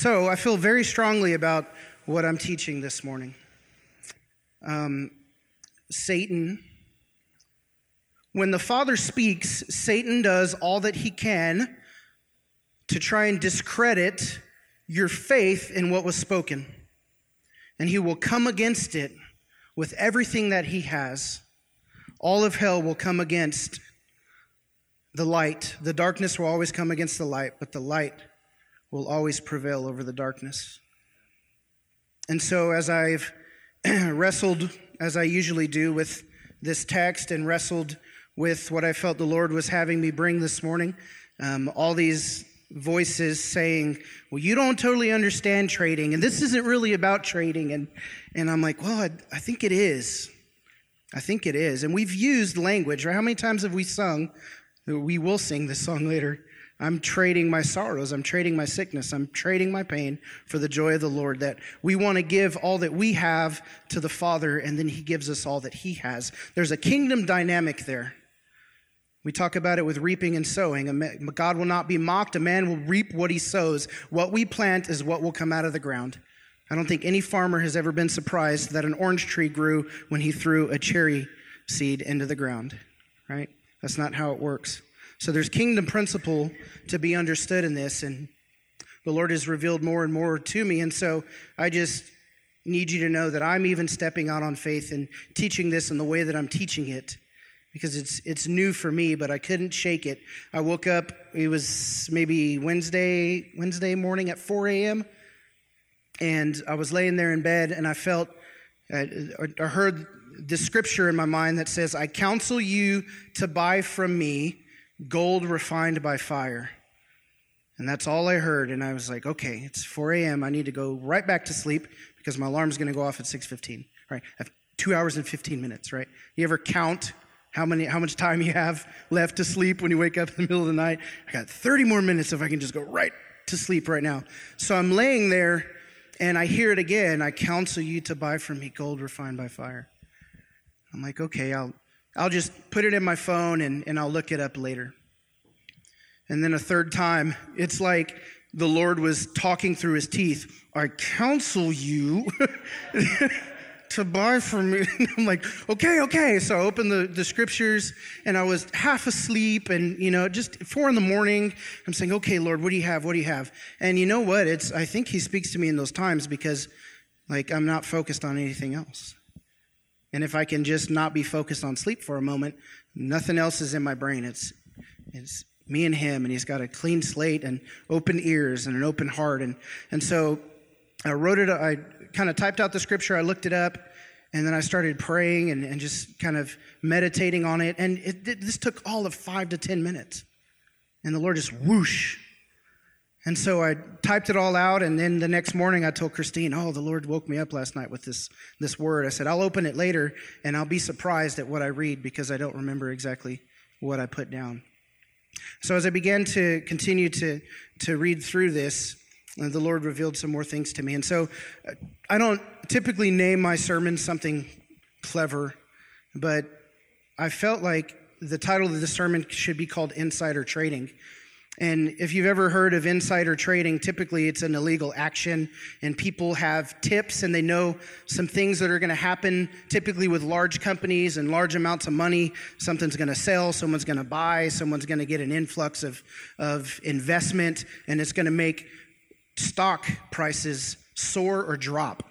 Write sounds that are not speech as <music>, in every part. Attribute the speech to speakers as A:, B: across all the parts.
A: So I feel very strongly about what I'm teaching this morning. Um, Satan, when the Father speaks, Satan does all that he can to try and discredit your faith in what was spoken. And he will come against it with everything that he has. All of hell will come against the light. The darkness will always come against the light, but the light will always prevail over the darkness. And so, as I've <clears throat> wrestled, as I usually do, with this text and wrestled with what I felt the Lord was having me bring this morning, um, all these voices saying, Well, you don't totally understand trading, and this isn't really about trading. And, and I'm like, Well, I, I think it is. I think it is. And we've used language, right? How many times have we sung? We will sing this song later. I'm trading my sorrows. I'm trading my sickness. I'm trading my pain for the joy of the Lord. That we want to give all that we have to the Father, and then He gives us all that He has. There's a kingdom dynamic there. We talk about it with reaping and sowing. God will not be mocked. A man will reap what he sows. What we plant is what will come out of the ground. I don't think any farmer has ever been surprised that an orange tree grew when he threw a cherry seed into the ground, right? That's not how it works. So there's kingdom principle to be understood in this, and the Lord has revealed more and more to me. And so I just need you to know that I'm even stepping out on faith and teaching this in the way that I'm teaching it because it's it's new for me, but I couldn't shake it. I woke up. It was maybe Wednesday Wednesday morning at 4 a.m. and I was laying there in bed, and I felt I heard the scripture in my mind that says, "I counsel you to buy from me gold refined by fire." And that's all I heard, and I was like, "Okay, it's 4 a.m. I need to go right back to sleep because my alarm's going to go off at 6:15." Right? I have two hours and 15 minutes. Right? You ever count? how many how much time you have left to sleep when you wake up in the middle of the night. I got 30 more minutes if I can just go right to sleep right now. So I'm laying there and I hear it again. I counsel you to buy from me gold refined by fire. I'm like, okay, I'll I'll just put it in my phone and, and I'll look it up later. And then a third time, it's like the Lord was talking through his teeth. I counsel you <laughs> to buy from me. <laughs> I'm like, okay, okay. So I opened the, the scriptures and I was half asleep and, you know, just four in the morning. I'm saying, okay, Lord, what do you have? What do you have? And you know what? It's, I think he speaks to me in those times because like I'm not focused on anything else. And if I can just not be focused on sleep for a moment, nothing else is in my brain. It's, it's me and him and he's got a clean slate and open ears and an open heart. And, and so I wrote it, I kind of typed out the scripture, I looked it up, and then I started praying and, and just kind of meditating on it. And it, it, this took all of five to 10 minutes. And the Lord just whoosh. And so I typed it all out. And then the next morning I told Christine, Oh, the Lord woke me up last night with this, this word. I said, I'll open it later and I'll be surprised at what I read because I don't remember exactly what I put down. So as I began to continue to, to read through this, uh, the Lord revealed some more things to me. And so uh, I don't typically name my sermons something clever, but I felt like the title of the sermon should be called Insider Trading. And if you've ever heard of insider trading, typically it's an illegal action, and people have tips and they know some things that are going to happen, typically with large companies and large amounts of money. Something's going to sell, someone's going to buy, someone's going to get an influx of, of investment, and it's going to make stock prices soar or drop.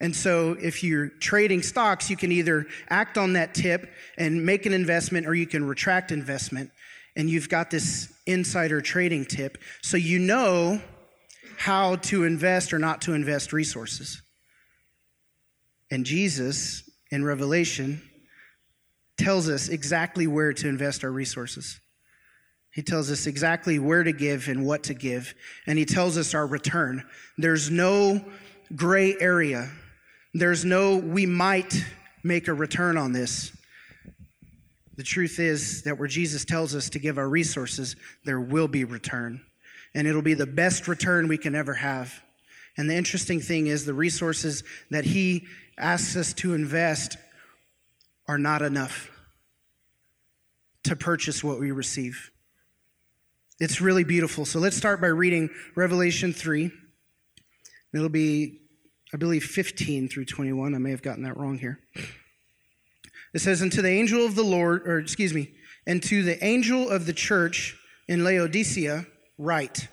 A: And so, if you're trading stocks, you can either act on that tip and make an investment, or you can retract investment. And you've got this insider trading tip. So, you know how to invest or not to invest resources. And Jesus in Revelation tells us exactly where to invest our resources. He tells us exactly where to give and what to give, and he tells us our return. There's no gray area. There's no, we might make a return on this. The truth is that where Jesus tells us to give our resources, there will be return. And it'll be the best return we can ever have. And the interesting thing is, the resources that he asks us to invest are not enough to purchase what we receive. It's really beautiful. So let's start by reading Revelation 3. It'll be, I believe, 15 through 21. I may have gotten that wrong here. It says, And to the angel of the Lord, or excuse me, and to the angel of the church in Laodicea, write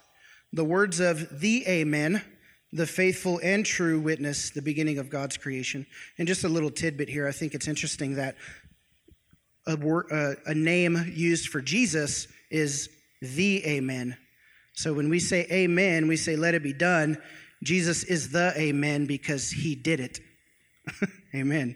A: the words of the Amen, the faithful and true witness, the beginning of God's creation. And just a little tidbit here, I think it's interesting that a, word, uh, a name used for Jesus is the Amen. So when we say Amen, we say, let it be done. Jesus is the Amen because he did it. <laughs> amen.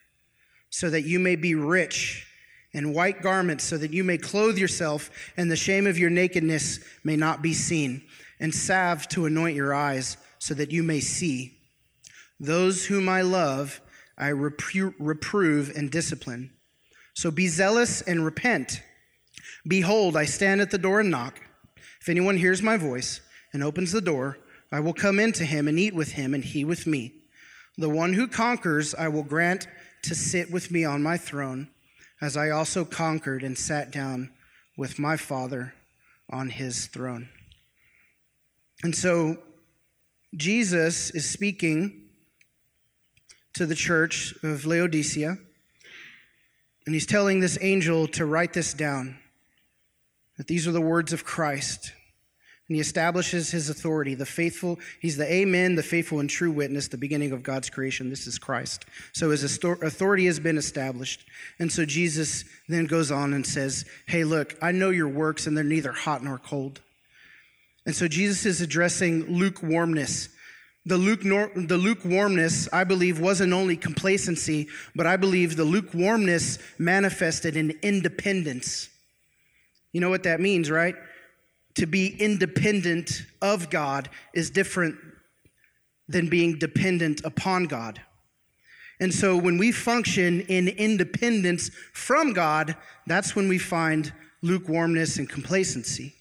A: so that you may be rich and white garments so that you may clothe yourself and the shame of your nakedness may not be seen, and salve to anoint your eyes so that you may see. Those whom I love, I repro- reprove and discipline. So be zealous and repent. Behold, I stand at the door and knock. If anyone hears my voice and opens the door, I will come into him and eat with him, and he with me. The one who conquers, I will grant to sit with me on my throne as I also conquered and sat down with my Father on his throne. And so Jesus is speaking to the church of Laodicea, and he's telling this angel to write this down that these are the words of Christ and he establishes his authority. The faithful, he's the Amen, the faithful and true witness, the beginning of God's creation. This is Christ. So his authority has been established. And so Jesus then goes on and says, Hey, look, I know your works, and they're neither hot nor cold. And so Jesus is addressing lukewarmness. The, luke, the lukewarmness, I believe, wasn't only complacency, but I believe the lukewarmness manifested in independence. You know what that means, right? To be independent of God is different than being dependent upon God. And so when we function in independence from God, that's when we find lukewarmness and complacency.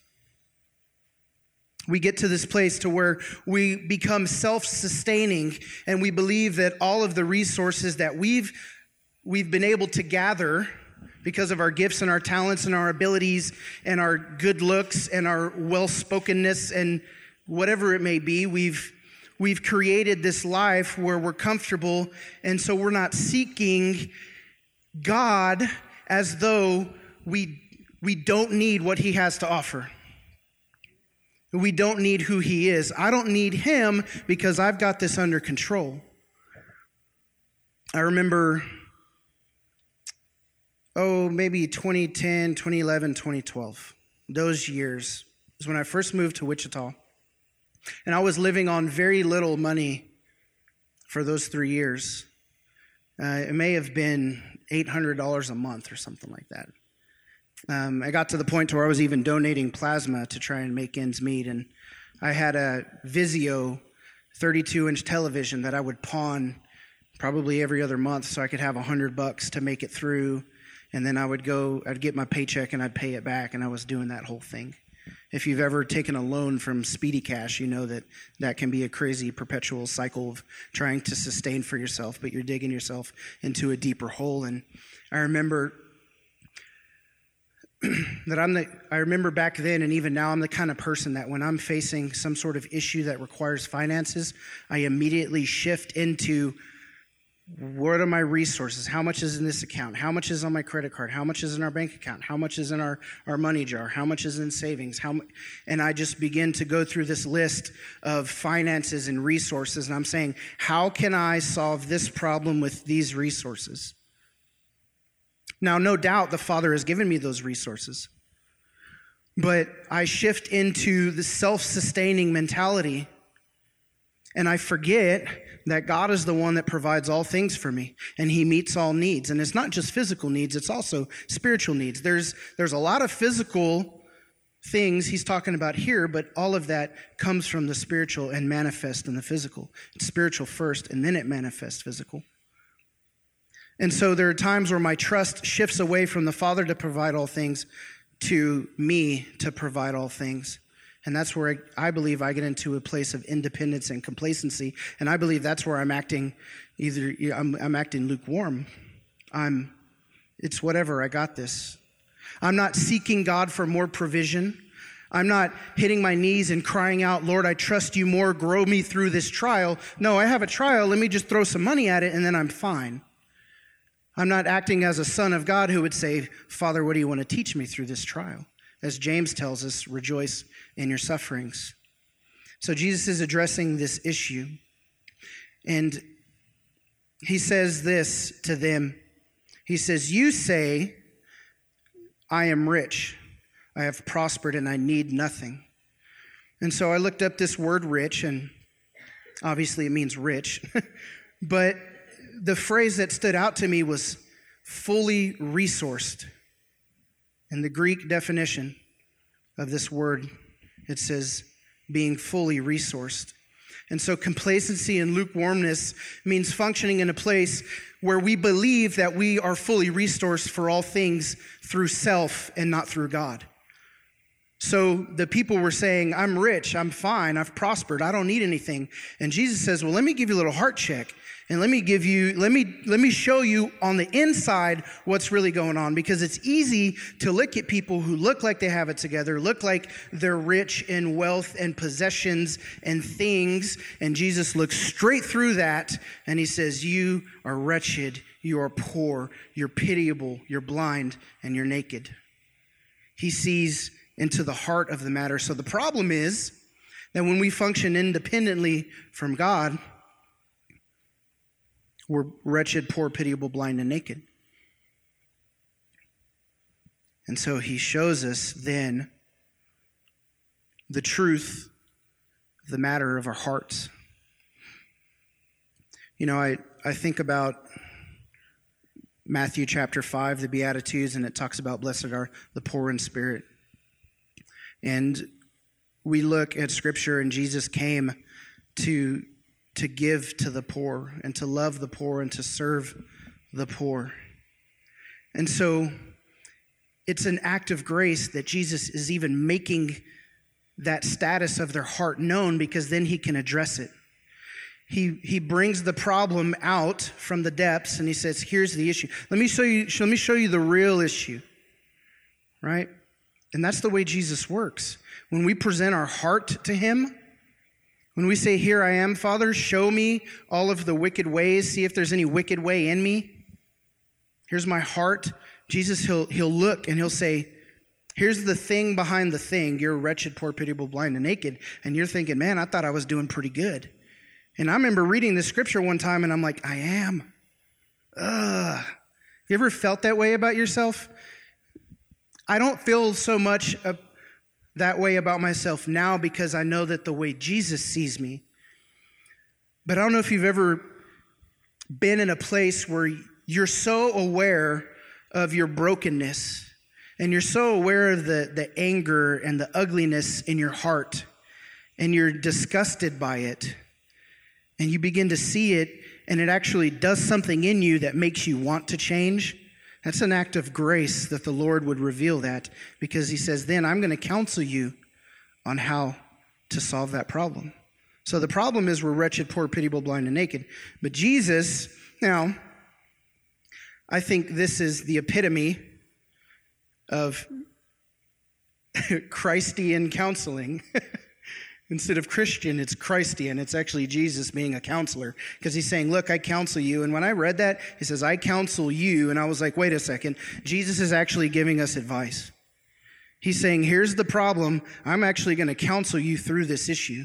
A: We get to this place to where we become self-sustaining and we believe that all of the resources that we've we've been able to gather because of our gifts and our talents and our abilities and our good looks and our well spokenness and whatever it may be. We've, we've created this life where we're comfortable, and so we're not seeking God as though we, we don't need what He has to offer. We don't need who He is. I don't need Him because I've got this under control. I remember oh, maybe 2010, 2011, 2012. Those years is when I first moved to Wichita. And I was living on very little money for those three years. Uh, it may have been $800 a month or something like that. Um, I got to the point where I was even donating plasma to try and make ends meet. And I had a Vizio 32 inch television that I would pawn probably every other month so I could have 100 bucks to make it through and then I would go, I'd get my paycheck and I'd pay it back, and I was doing that whole thing. If you've ever taken a loan from Speedy Cash, you know that that can be a crazy perpetual cycle of trying to sustain for yourself, but you're digging yourself into a deeper hole. And I remember <clears throat> that I'm the, I remember back then and even now, I'm the kind of person that when I'm facing some sort of issue that requires finances, I immediately shift into what are my resources? How much is in this account? How much is on my credit card? How much is in our bank account? How much is in our, our money jar? How much is in savings? How and I just begin to go through this list of finances and resources, and I'm saying, how can I solve this problem with these resources? Now, no doubt the Father has given me those resources, but I shift into the self sustaining mentality, and I forget that God is the one that provides all things for me and he meets all needs. And it's not just physical needs, it's also spiritual needs. There's, there's a lot of physical things he's talking about here, but all of that comes from the spiritual and manifest in the physical. It's spiritual first, and then it manifests physical. And so there are times where my trust shifts away from the Father to provide all things to me to provide all things. And that's where I, I, believe I get into a place of independence and complacency. And I believe that's where I'm acting either, I'm, I'm acting lukewarm. I'm, it's whatever, I got this. I'm not seeking God for more provision. I'm not hitting my knees and crying out, Lord, I trust you more, grow me through this trial. No, I have a trial, let me just throw some money at it and then I'm fine. I'm not acting as a son of God who would say, Father, what do you want to teach me through this trial? As James tells us, rejoice in your sufferings. So Jesus is addressing this issue. And he says this to them He says, You say, I am rich, I have prospered, and I need nothing. And so I looked up this word rich, and obviously it means rich. <laughs> but the phrase that stood out to me was fully resourced. In the Greek definition of this word, it says being fully resourced. And so complacency and lukewarmness means functioning in a place where we believe that we are fully resourced for all things through self and not through God. So the people were saying, I'm rich, I'm fine, I've prospered, I don't need anything. And Jesus says, Well, let me give you a little heart check. And let me give you, let me, let me show you on the inside what's really going on because it's easy to look at people who look like they have it together, look like they're rich in wealth and possessions and things. And Jesus looks straight through that and he says, You are wretched, you are poor, you're pitiable, you're blind, and you're naked. He sees into the heart of the matter. So the problem is that when we function independently from God, we're wretched, poor, pitiable, blind, and naked. And so he shows us then the truth the matter of our hearts. You know, I, I think about Matthew chapter 5, the Beatitudes, and it talks about blessed are the poor in spirit. And we look at scripture, and Jesus came to to give to the poor and to love the poor and to serve the poor. And so it's an act of grace that Jesus is even making that status of their heart known because then he can address it. He, he brings the problem out from the depths and he says, Here's the issue. Let me show you, let me show you the real issue. Right? And that's the way Jesus works. When we present our heart to him, when we say, Here I am, Father, show me all of the wicked ways, see if there's any wicked way in me. Here's my heart. Jesus, he'll, he'll look and he'll say, Here's the thing behind the thing. You're wretched, poor, pitiable, blind, and naked. And you're thinking, Man, I thought I was doing pretty good. And I remember reading the scripture one time and I'm like, I am. Ugh. You ever felt that way about yourself? I don't feel so much that way about myself now because I know that the way Jesus sees me. But I don't know if you've ever been in a place where you're so aware of your brokenness and you're so aware of the, the anger and the ugliness in your heart and you're disgusted by it and you begin to see it and it actually does something in you that makes you want to change that's an act of grace that the Lord would reveal that because He says, then I'm going to counsel you on how to solve that problem. So the problem is we're wretched, poor, pitiable, blind, and naked. But Jesus, now, I think this is the epitome of <laughs> Christian counseling. <laughs> Instead of Christian, it's Christian. It's actually Jesus being a counselor because he's saying, Look, I counsel you. And when I read that, he says, I counsel you. And I was like, Wait a second. Jesus is actually giving us advice. He's saying, Here's the problem. I'm actually going to counsel you through this issue.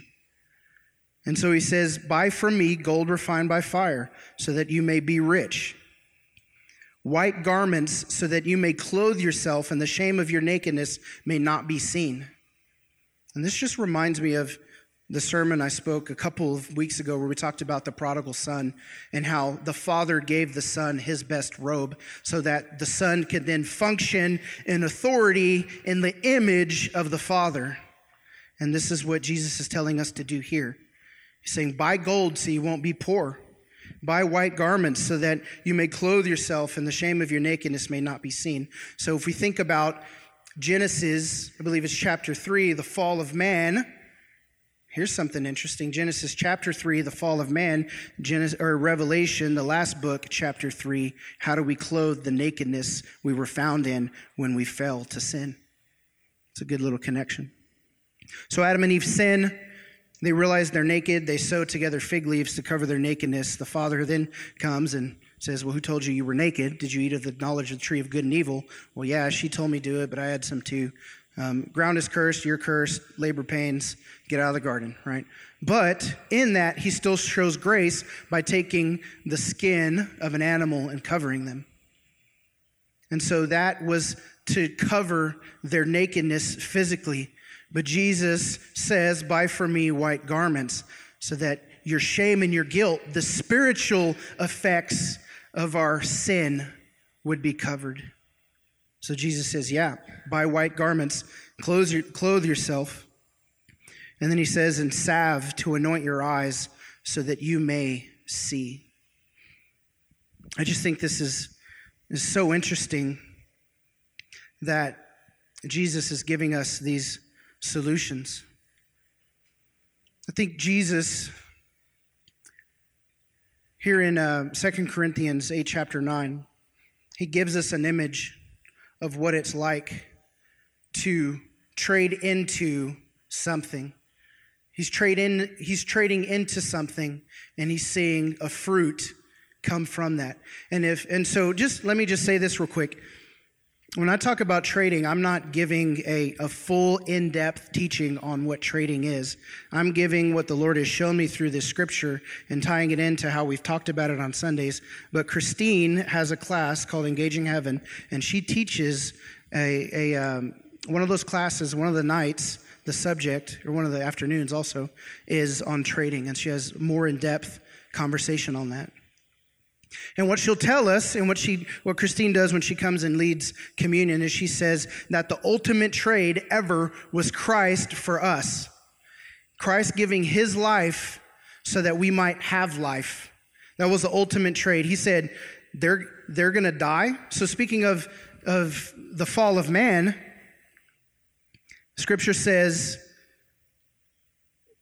A: And so he says, Buy from me gold refined by fire so that you may be rich. White garments so that you may clothe yourself and the shame of your nakedness may not be seen. And this just reminds me of the sermon I spoke a couple of weeks ago where we talked about the prodigal son and how the father gave the son his best robe so that the son could then function in authority in the image of the father. And this is what Jesus is telling us to do here. He's saying, Buy gold so you won't be poor. Buy white garments so that you may clothe yourself and the shame of your nakedness may not be seen. So if we think about Genesis, I believe it's chapter 3, the fall of man Here's something interesting Genesis chapter 3, the fall of man, Genesis, or Revelation, the last book, chapter 3. How do we clothe the nakedness we were found in when we fell to sin? It's a good little connection. So Adam and Eve sin. They realize they're naked. They sew together fig leaves to cover their nakedness. The father then comes and says, Well, who told you you were naked? Did you eat of the knowledge of the tree of good and evil? Well, yeah, she told me to do it, but I had some too. Um, ground is cursed, you're cursed, labor pains, get out of the garden, right? But in that, he still shows grace by taking the skin of an animal and covering them. And so that was to cover their nakedness physically. But Jesus says, Buy for me white garments, so that your shame and your guilt, the spiritual effects of our sin, would be covered. So Jesus says, Yeah, buy white garments, clothe, your, clothe yourself. And then he says, And salve to anoint your eyes so that you may see. I just think this is, is so interesting that Jesus is giving us these solutions. I think Jesus, here in uh, 2 Corinthians 8, chapter 9, he gives us an image of what it's like to trade into something. He's, trade in, he's trading into something and he's seeing a fruit come from that. And if and so just let me just say this real quick. When I talk about trading, I'm not giving a, a full in depth teaching on what trading is. I'm giving what the Lord has shown me through this scripture and tying it into how we've talked about it on Sundays. But Christine has a class called Engaging Heaven, and she teaches a, a um, one of those classes, one of the nights, the subject, or one of the afternoons also, is on trading, and she has more in depth conversation on that. And what she'll tell us, and what she, what Christine does when she comes and leads communion, is she says that the ultimate trade ever was Christ for us. Christ giving His life so that we might have life. That was the ultimate trade. He said, "They're they're going to die." So speaking of of the fall of man, Scripture says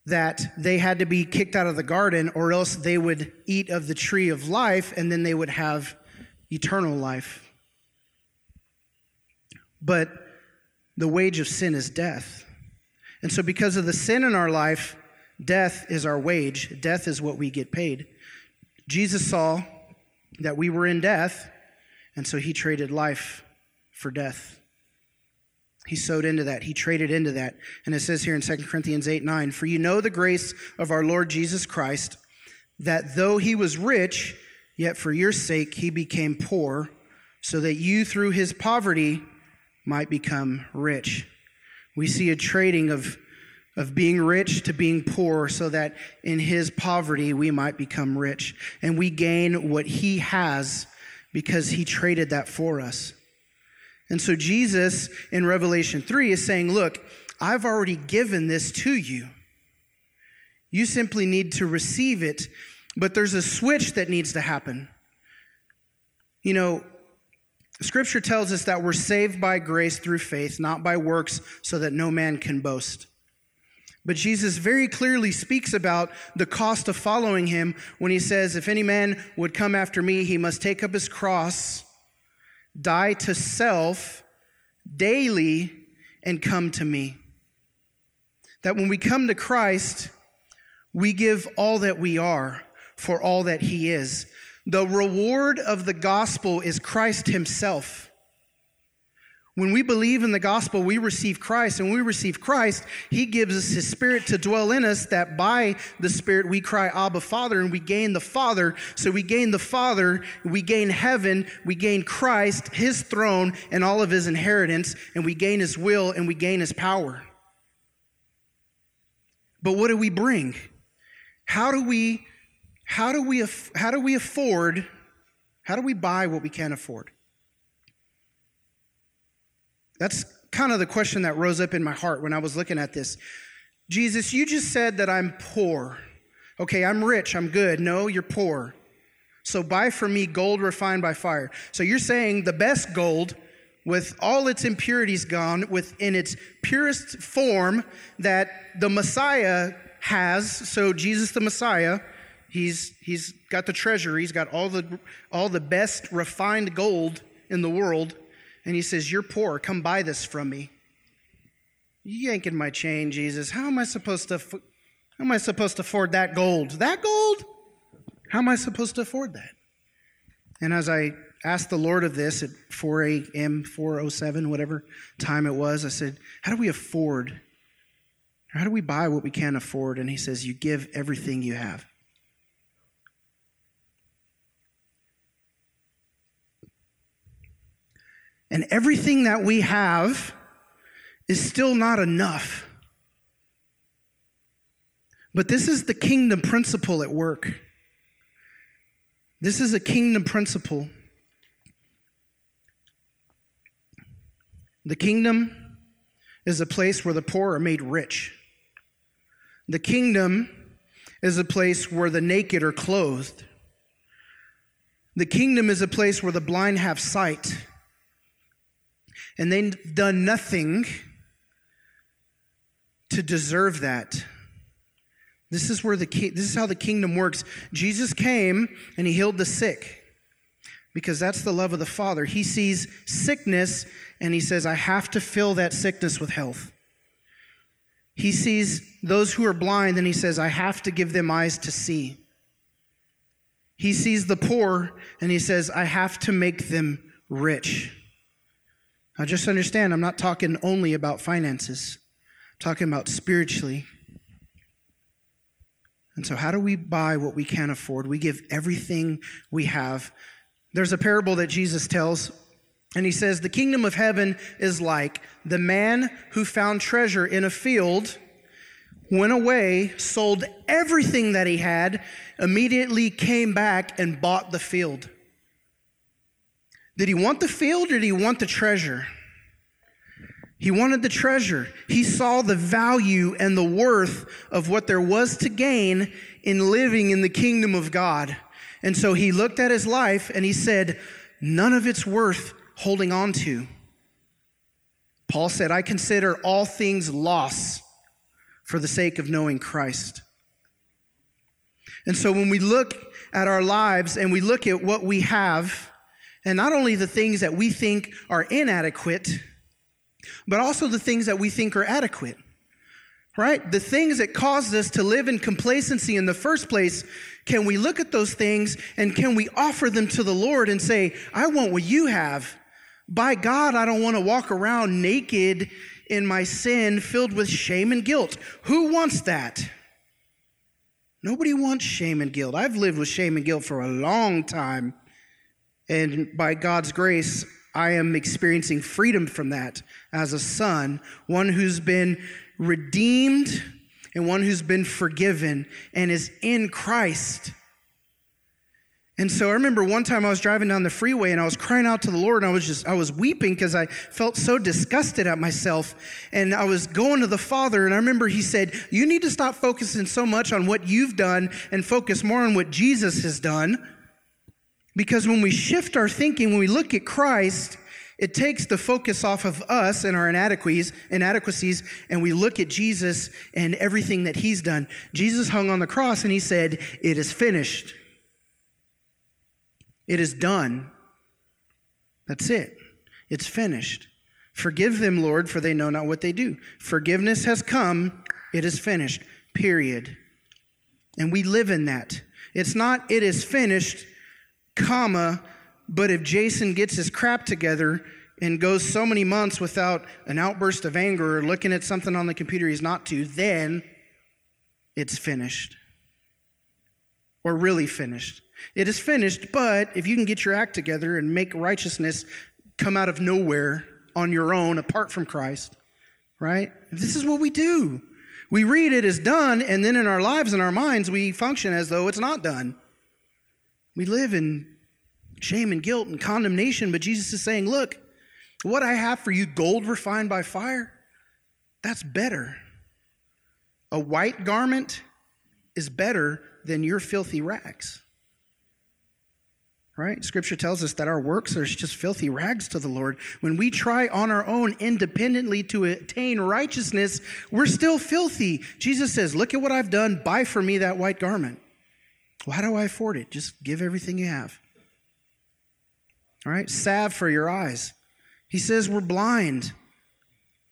A: that they had to be kicked out of the garden or else they would eat of the tree of life and then they would have eternal life. But the wage of sin is death. And so, because of the sin in our life, death is our wage, death is what we get paid. Jesus saw that we were in death, and so he traded life for death. He sowed into that. He traded into that. And it says here in 2 Corinthians 8 9, For you know the grace of our Lord Jesus Christ, that though he was rich, yet for your sake he became poor, so that you through his poverty might become rich. We see a trading of, of being rich to being poor, so that in his poverty we might become rich. And we gain what he has because he traded that for us. And so Jesus in Revelation 3 is saying, Look, I've already given this to you. You simply need to receive it, but there's a switch that needs to happen. You know, Scripture tells us that we're saved by grace through faith, not by works, so that no man can boast. But Jesus very clearly speaks about the cost of following him when he says, If any man would come after me, he must take up his cross die to self daily and come to me. That when we come to Christ, we give all that we are for all that He is. The reward of the gospel is Christ Himself. When we believe in the gospel, we receive Christ, and when we receive Christ, He gives us His Spirit to dwell in us, that by the Spirit we cry, Abba, Father, and we gain the Father. So we gain the Father, we gain heaven, we gain Christ, His throne, and all of His inheritance, and we gain His will, and we gain His power. but what do we bring? How do we how do we how do we afford how do we buy what we can't afford? That's kind of the question that rose up in my heart when I was looking at this. Jesus, you just said that I'm poor. Okay, I'm rich, I'm good. No, you're poor. So buy from me gold refined by fire. So you're saying the best gold with all its impurities gone, within its purest form that the Messiah has. So Jesus the Messiah, he's he's got the treasure. He's got all the all the best refined gold in the world, and he says, "You're poor. Come buy this from me." You yanking my chain, Jesus. How am I supposed to? How am I supposed to afford that gold? That gold? How am I supposed to afford that? And as I asked the Lord of this at 4 a.m., 407, whatever time it was. I said, How do we afford? How do we buy what we can't afford? And he says, You give everything you have. And everything that we have is still not enough. But this is the kingdom principle at work. This is a kingdom principle. The kingdom is a place where the poor are made rich. The kingdom is a place where the naked are clothed. The kingdom is a place where the blind have sight. And they've done nothing to deserve that. This is where the this is how the kingdom works. Jesus came and he healed the sick because that's the love of the Father. He sees sickness and he says, I have to fill that sickness with health. He sees those who are blind and he says, I have to give them eyes to see. He sees the poor and he says, I have to make them rich. Now, just understand, I'm not talking only about finances, I'm talking about spiritually. And so, how do we buy what we can't afford? We give everything we have there's a parable that Jesus tells, and he says, The kingdom of heaven is like the man who found treasure in a field, went away, sold everything that he had, immediately came back and bought the field. Did he want the field or did he want the treasure? He wanted the treasure. He saw the value and the worth of what there was to gain in living in the kingdom of God. And so he looked at his life and he said, None of it's worth holding on to. Paul said, I consider all things loss for the sake of knowing Christ. And so when we look at our lives and we look at what we have, and not only the things that we think are inadequate, but also the things that we think are adequate right? The things that caused us to live in complacency in the first place, can we look at those things and can we offer them to the Lord and say, I want what you have? By God, I don't want to walk around naked in my sin, filled with shame and guilt. Who wants that? Nobody wants shame and guilt. I've lived with shame and guilt for a long time. And by God's grace, I am experiencing freedom from that as a son, one who's been redeemed and one who's been forgiven and is in Christ. And so I remember one time I was driving down the freeway and I was crying out to the Lord and I was just, I was weeping because I felt so disgusted at myself. And I was going to the Father and I remember He said, You need to stop focusing so much on what you've done and focus more on what Jesus has done. Because when we shift our thinking, when we look at Christ, it takes the focus off of us and our inadequacies, inadequacies, and we look at Jesus and everything that he's done. Jesus hung on the cross and he said, It is finished. It is done. That's it. It's finished. Forgive them, Lord, for they know not what they do. Forgiveness has come. It is finished. Period. And we live in that. It's not, it is finished, comma, but if Jason gets his crap together and goes so many months without an outburst of anger or looking at something on the computer he's not to, then it's finished. Or really finished. It is finished, but if you can get your act together and make righteousness come out of nowhere on your own apart from Christ, right? This is what we do. We read it as done, and then in our lives and our minds, we function as though it's not done. We live in shame and guilt and condemnation, but Jesus is saying, Look, what I have for you, gold refined by fire, that's better. A white garment is better than your filthy rags. Right? Scripture tells us that our works are just filthy rags to the Lord. When we try on our own independently to attain righteousness, we're still filthy. Jesus says, Look at what I've done. Buy for me that white garment. Well, how do I afford it? Just give everything you have. All right? Salve for your eyes. He says we're blind.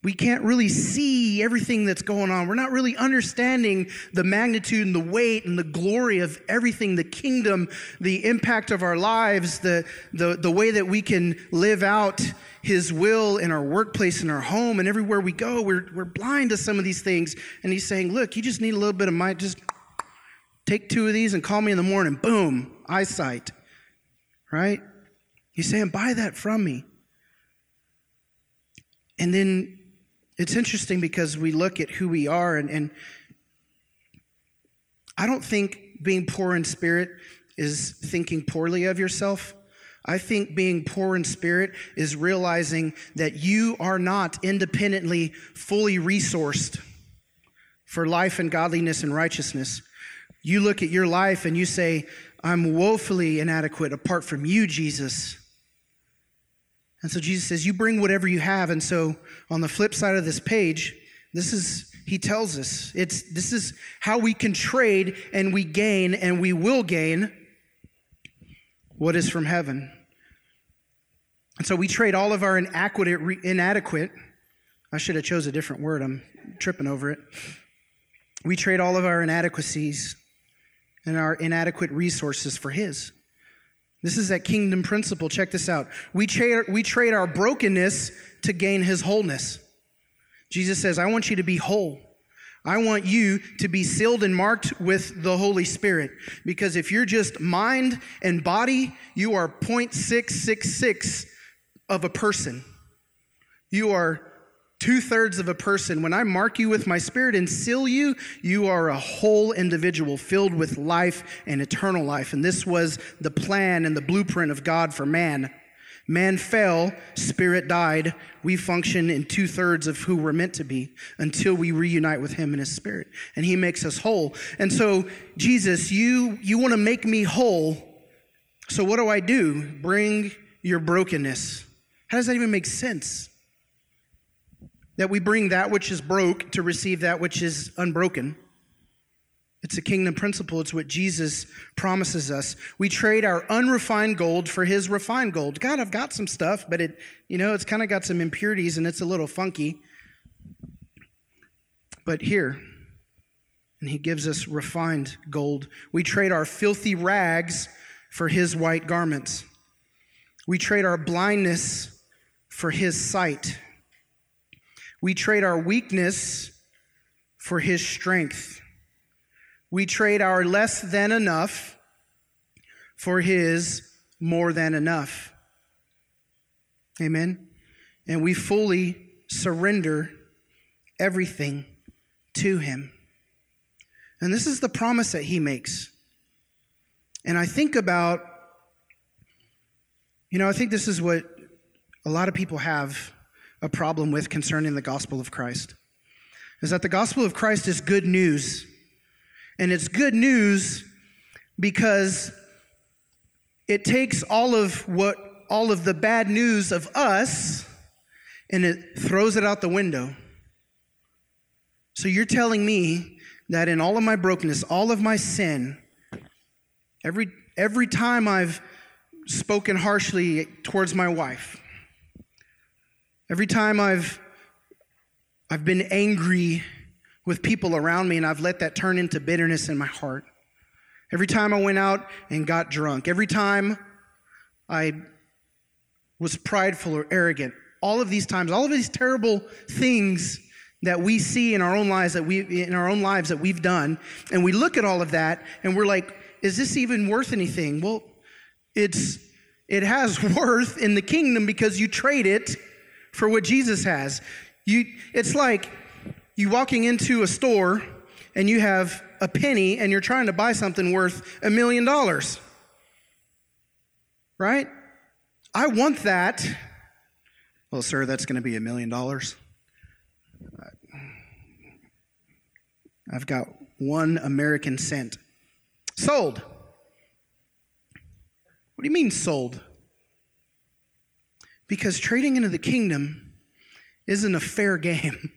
A: We can't really see everything that's going on. We're not really understanding the magnitude and the weight and the glory of everything, the kingdom, the impact of our lives, the, the, the way that we can live out His will in our workplace, in our home, and everywhere we go. We're, we're blind to some of these things. And He's saying, Look, you just need a little bit of mind. Just take two of these and call me in the morning. Boom, eyesight. Right? He's saying, Buy that from me. And then it's interesting because we look at who we are, and, and I don't think being poor in spirit is thinking poorly of yourself. I think being poor in spirit is realizing that you are not independently fully resourced for life and godliness and righteousness. You look at your life and you say, I'm woefully inadequate apart from you, Jesus. And so Jesus says, You bring whatever you have. And so on the flip side of this page, this is, he tells us, it's, this is how we can trade and we gain and we will gain what is from heaven. And so we trade all of our inadequate, inadequate I should have chose a different word. I'm tripping over it. We trade all of our inadequacies and our inadequate resources for his. This is that kingdom principle. Check this out. We trade, we trade our brokenness to gain his wholeness. Jesus says, I want you to be whole. I want you to be sealed and marked with the Holy Spirit. Because if you're just mind and body, you are 0.666 of a person. You are two thirds of a person. When I mark you with my spirit and seal you, you are a whole individual filled with life and eternal life. And this was the plan and the blueprint of God for man. Man fell, spirit died. We function in two thirds of who we're meant to be until we reunite with Him in His Spirit, and He makes us whole. And so, Jesus, you you want to make me whole. So what do I do? Bring your brokenness. How does that even make sense? That we bring that which is broke to receive that which is unbroken. It's a kingdom principle. It's what Jesus promises us. We trade our unrefined gold for his refined gold. God, I've got some stuff, but it, you know, it's kind of got some impurities and it's a little funky. But here, and he gives us refined gold. We trade our filthy rags for his white garments. We trade our blindness for his sight. We trade our weakness for his strength. We trade our less than enough for his more than enough. Amen. And we fully surrender everything to him. And this is the promise that he makes. And I think about, you know, I think this is what a lot of people have a problem with concerning the gospel of Christ is that the gospel of Christ is good news. And it's good news because it takes all of what all of the bad news of us and it throws it out the window. So you're telling me that in all of my brokenness, all of my sin, every every time I've spoken harshly towards my wife, Every time I've, I've been angry with people around me and I've let that turn into bitterness in my heart. Every time I went out and got drunk. Every time I was prideful or arrogant. All of these times, all of these terrible things that we see in our own lives that we in our own lives that we've done and we look at all of that and we're like is this even worth anything well it's it has <laughs> worth in the kingdom because you trade it for what Jesus has. You, it's like you walking into a store and you have a penny and you're trying to buy something worth a million dollars. Right? I want that. Well, sir, that's going to be a million dollars. I've got one American cent. Sold. What do you mean sold? Because trading into the kingdom isn't a fair game.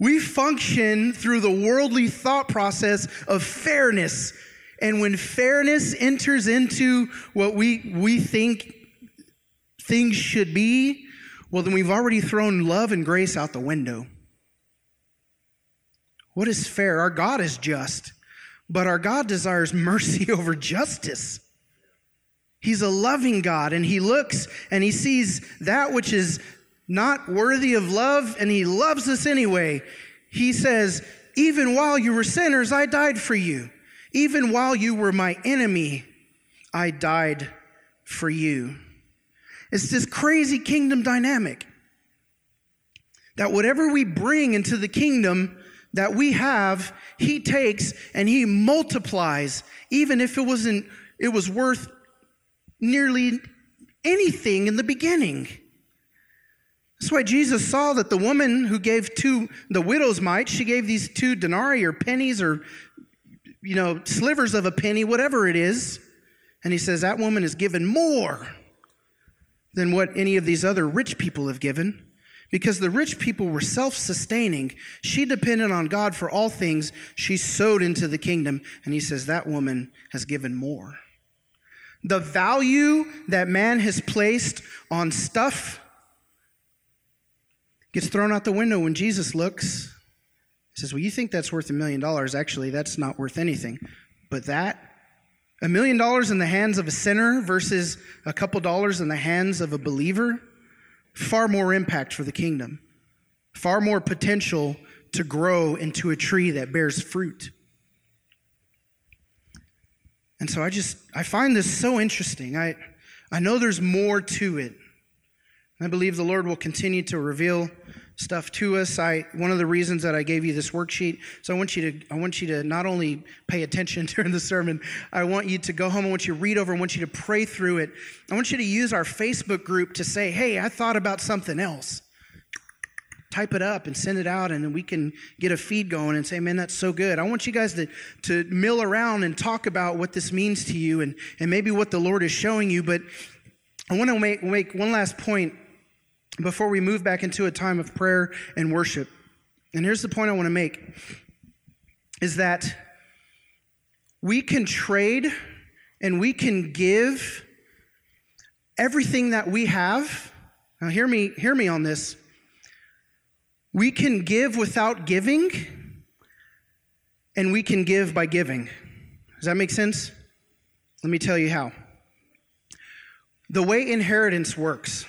A: We function through the worldly thought process of fairness. And when fairness enters into what we, we think things should be, well, then we've already thrown love and grace out the window. What is fair? Our God is just, but our God desires mercy <laughs> over justice. He's a loving God, and He looks and He sees that which is not worthy of love, and he loves us anyway. He says, Even while you were sinners, I died for you. Even while you were my enemy, I died for you. It's this crazy kingdom dynamic that whatever we bring into the kingdom that we have, he takes and he multiplies, even if it wasn't, it was worth nearly anything in the beginning. That's why Jesus saw that the woman who gave two, the widow's mite, she gave these two denarii or pennies or, you know, slivers of a penny, whatever it is. And he says, that woman has given more than what any of these other rich people have given. Because the rich people were self sustaining. She depended on God for all things. She sowed into the kingdom. And he says, that woman has given more. The value that man has placed on stuff gets thrown out the window when Jesus looks. He says, Well, you think that's worth a million dollars. Actually, that's not worth anything. But that, a million dollars in the hands of a sinner versus a couple dollars in the hands of a believer, far more impact for the kingdom, far more potential to grow into a tree that bears fruit. And so I just, I find this so interesting. I, I know there's more to it. I believe the Lord will continue to reveal stuff to us. I one of the reasons that I gave you this worksheet, so I want you to I want you to not only pay attention <laughs> during the sermon, I want you to go home, I want you to read over, I want you to pray through it. I want you to use our Facebook group to say, "Hey, I thought about something else." Type it up and send it out, and then we can get a feed going and say, "Man, that's so good." I want you guys to to mill around and talk about what this means to you, and and maybe what the Lord is showing you. But I want to make make one last point before we move back into a time of prayer and worship. And here's the point I want to make is that we can trade and we can give everything that we have. Now hear me hear me on this. We can give without giving and we can give by giving. Does that make sense? Let me tell you how. The way inheritance works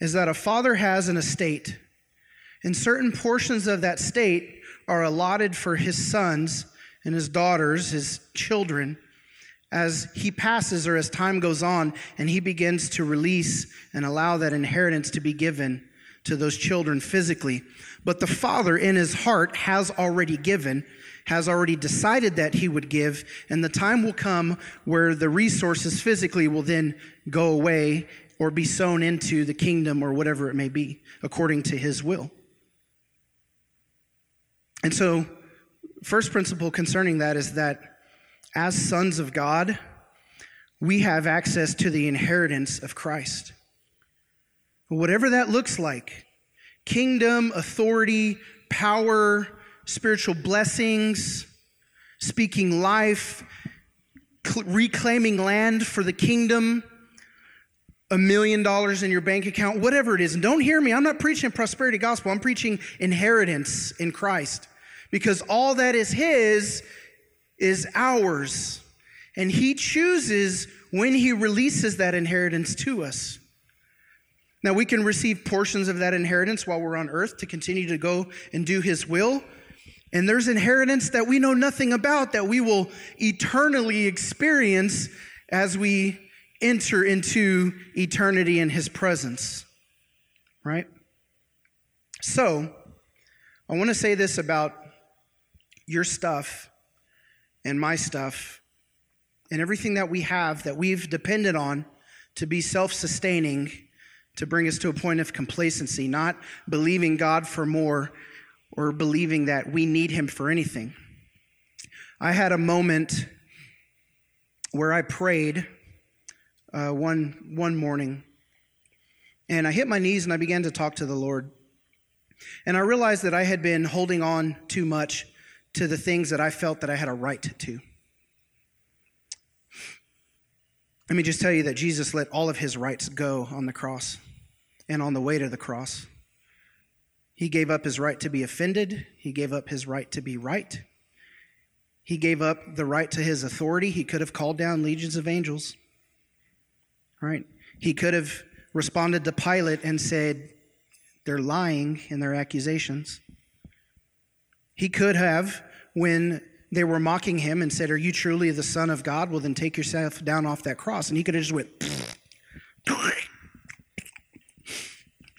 A: is that a father has an estate, and certain portions of that state are allotted for his sons and his daughters, his children, as he passes or as time goes on, and he begins to release and allow that inheritance to be given to those children physically. But the father, in his heart, has already given, has already decided that he would give, and the time will come where the resources physically will then go away or be sown into the kingdom or whatever it may be, according to his will. And so, first principle concerning that is that as sons of God, we have access to the inheritance of Christ. Whatever that looks like kingdom, authority, power, spiritual blessings, speaking life, reclaiming land for the kingdom a million dollars in your bank account, whatever it is. And don't hear me, I'm not preaching prosperity gospel, I'm preaching inheritance in Christ. Because all that is His is ours. And He chooses when He releases that inheritance to us. Now, we can receive portions of that inheritance while we're on earth to continue to go and do His will. And there's inheritance that we know nothing about that we will eternally experience as we enter into eternity in his presence. Right? So, I want to say this about your stuff and my stuff and everything that we have that we've depended on to be self sustaining to bring us to a point of complacency, not believing God for more or believing that we need Him for anything. I had a moment where I prayed uh, one, one morning, and I hit my knees and I began to talk to the Lord. And I realized that I had been holding on too much to the things that I felt that I had a right to. Let me just tell you that Jesus let all of his rights go on the cross and on the way to the cross. He gave up his right to be offended, he gave up his right to be right. He gave up the right to his authority. He could have called down legions of angels. Right? He could have responded to Pilate and said, They're lying in their accusations. He could have, when they were mocking him and said, Are you truly the Son of God? Well, then take yourself down off that cross. And he could have just went,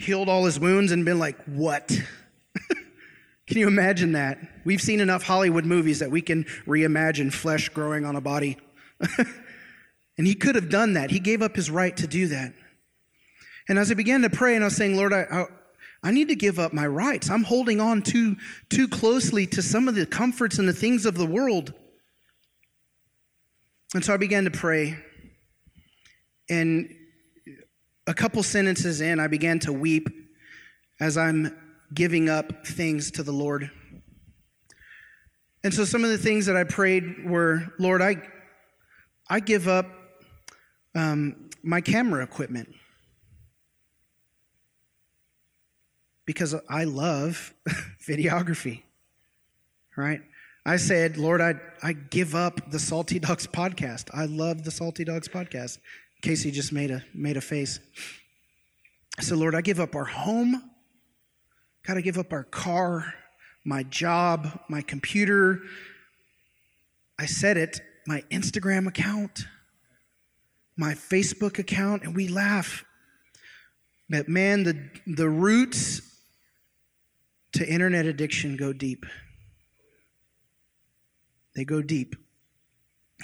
A: healed all his wounds and been like, What? <laughs> can you imagine that? We've seen enough Hollywood movies that we can reimagine flesh growing on a body. <laughs> and he could have done that. He gave up his right to do that. And as I began to pray and I was saying, Lord, I, I, I need to give up my rights. I'm holding on too, too closely to some of the comforts and the things of the world. And so I began to pray. And a couple sentences in, I began to weep as I'm giving up things to the Lord. And so some of the things that I prayed were, Lord, I, I give up um, my camera equipment. because I love <laughs> videography, right? I said, Lord, I, I give up the Salty Dogs podcast. I love the Salty Dogs podcast. Casey just made a, made a face. I said, Lord, I give up our home. Got to give up our car, my job, my computer. I said it, my Instagram account, my Facebook account, and we laugh. But man, the, the roots to internet addiction go deep. They go deep.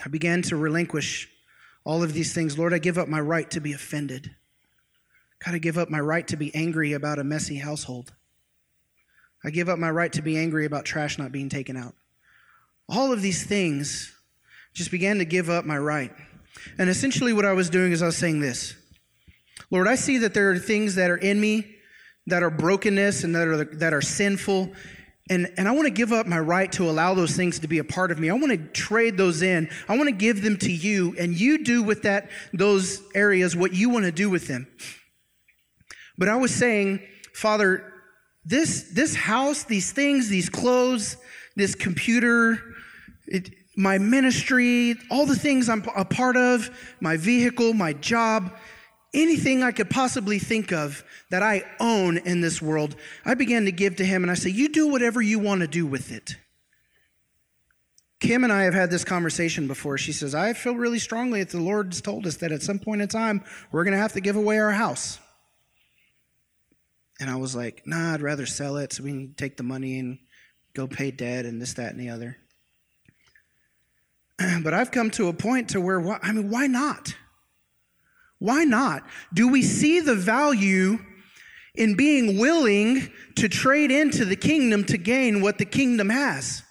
A: I began to relinquish all of these things. Lord, I give up my right to be offended. God, I give up my right to be angry about a messy household. I give up my right to be angry about trash not being taken out. All of these things just began to give up my right. And essentially, what I was doing is I was saying this Lord, I see that there are things that are in me that are brokenness and that are, that are sinful. And, and I want to give up my right to allow those things to be a part of me. I want to trade those in. I want to give them to you, and you do with that those areas what you want to do with them. But I was saying, Father, this this house, these things, these clothes, this computer, it, my ministry, all the things I'm a part of, my vehicle, my job, anything I could possibly think of that I own in this world, I began to give to him and I say, You do whatever you want to do with it. Kim and I have had this conversation before. She says, I feel really strongly that the Lord's told us that at some point in time, we're going to have to give away our house. And I was like, nah, I'd rather sell it so we can take the money and go pay debt and this, that, and the other. <clears throat> But I've come to a point to where, I mean, why not? Why not? Do we see the value in being willing to trade into the kingdom to gain what the kingdom has?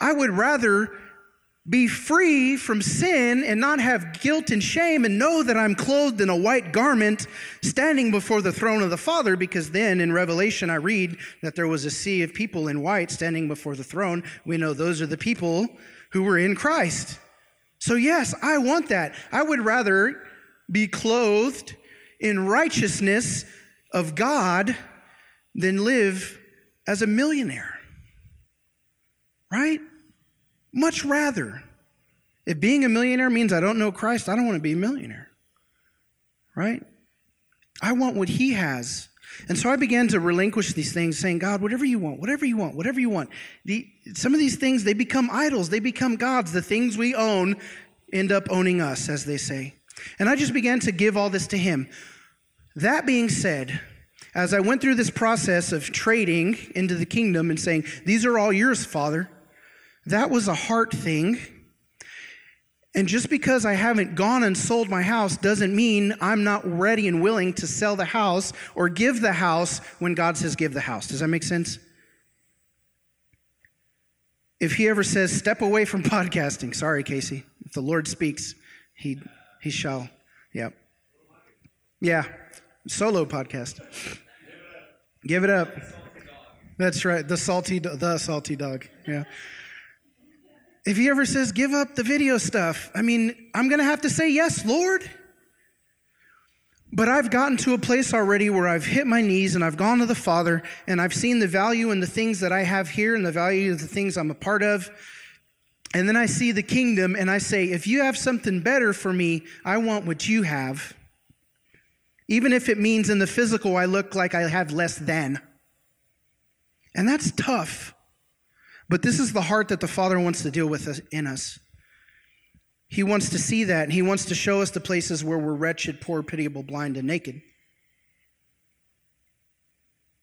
A: I would rather be free from sin and not have guilt and shame and know that I'm clothed in a white garment standing before the throne of the Father because then in Revelation I read that there was a sea of people in white standing before the throne. We know those are the people who were in Christ. So, yes, I want that. I would rather be clothed in righteousness of God than live as a millionaire. Right? Much rather. If being a millionaire means I don't know Christ, I don't want to be a millionaire. Right? I want what He has. And so I began to relinquish these things, saying, God, whatever you want, whatever you want, whatever you want. The, some of these things, they become idols, they become gods. The things we own end up owning us, as they say. And I just began to give all this to him. That being said, As I went through this process of trading into the kingdom and saying, These are all yours, Father, that was a heart thing. And just because I haven't gone and sold my house doesn't mean I'm not ready and willing to sell the house or give the house when God says give the house. Does that make sense? If he ever says, step away from <laughs> podcasting, sorry, Casey. If the Lord speaks, he, he shall. Yep. Yeah. Solo podcast. Give it up. That's right. The salty, the salty dog. Yeah. If he ever says, give up the video stuff, I mean, I'm going to have to say, yes, Lord. But I've gotten to a place already where I've hit my knees and I've gone to the Father and I've seen the value in the things that I have here and the value of the things I'm a part of. And then I see the kingdom and I say, if you have something better for me, I want what you have. Even if it means in the physical I look like I have less than. And that's tough. But this is the heart that the Father wants to deal with us, in us. He wants to see that, and He wants to show us the places where we're wretched, poor, pitiable, blind, and naked.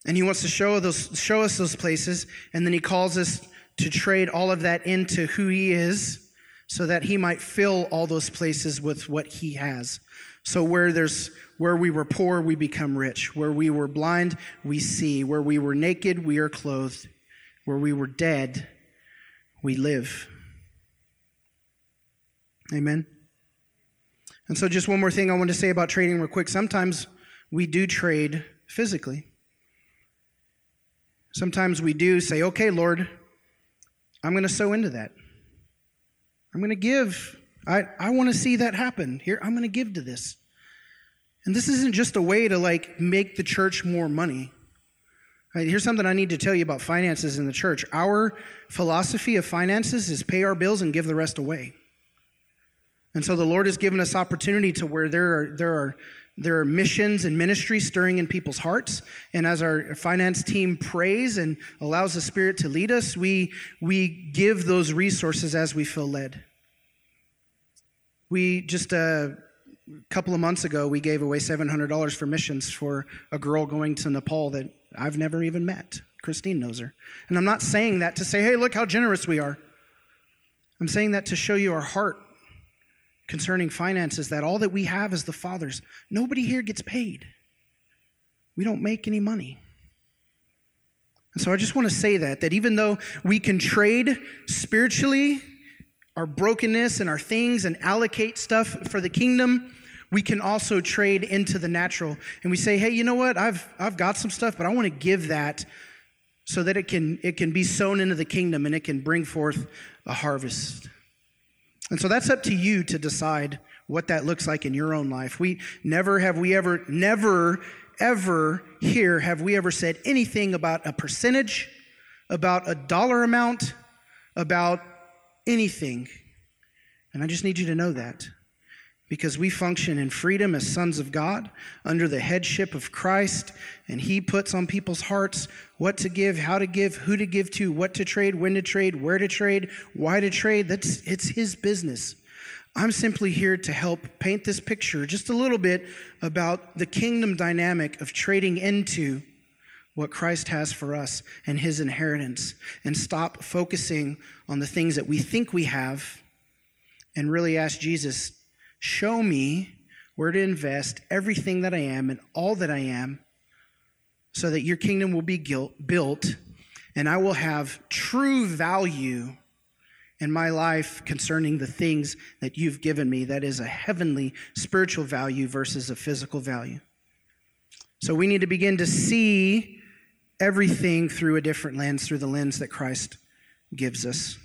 A: And He wants to show, those, show us those places, and then He calls us to trade all of that into who He is so that He might fill all those places with what He has. So where there's where we were poor, we become rich. Where we were blind, we see. Where we were naked, we are clothed. Where we were dead, we live. Amen. And so, just one more thing I want to say about trading, real quick. Sometimes we do trade physically. Sometimes we do say, okay, Lord, I'm going to sow into that. I'm going to give. I, I want to see that happen. Here, I'm going to give to this. And this isn't just a way to like make the church more money. Right, here's something I need to tell you about finances in the church. Our philosophy of finances is pay our bills and give the rest away. And so the Lord has given us opportunity to where there are, there are, there are missions and ministries stirring in people's hearts. And as our finance team prays and allows the Spirit to lead us, we, we give those resources as we feel led. We just, uh, a couple of months ago, we gave away $700 for missions for a girl going to Nepal that I've never even met. Christine knows her. And I'm not saying that to say, hey, look how generous we are. I'm saying that to show you our heart concerning finances, that all that we have is the Father's. Nobody here gets paid, we don't make any money. And so I just want to say that, that even though we can trade spiritually our brokenness and our things and allocate stuff for the kingdom, we can also trade into the natural. And we say, hey, you know what? I've, I've got some stuff, but I want to give that so that it can, it can be sown into the kingdom and it can bring forth a harvest. And so that's up to you to decide what that looks like in your own life. We never have we ever, never, ever here have we ever said anything about a percentage, about a dollar amount, about anything. And I just need you to know that because we function in freedom as sons of God under the headship of Christ, and He puts on people's hearts what to give, how to give, who to give to, what to trade, when to trade, where to trade, why to trade. That's it's His business. I'm simply here to help paint this picture just a little bit about the kingdom dynamic of trading into what Christ has for us and His inheritance, and stop focusing on the things that we think we have, and really ask Jesus Show me where to invest everything that I am and all that I am so that your kingdom will be built and I will have true value in my life concerning the things that you've given me that is a heavenly spiritual value versus a physical value. So we need to begin to see everything through a different lens, through the lens that Christ gives us.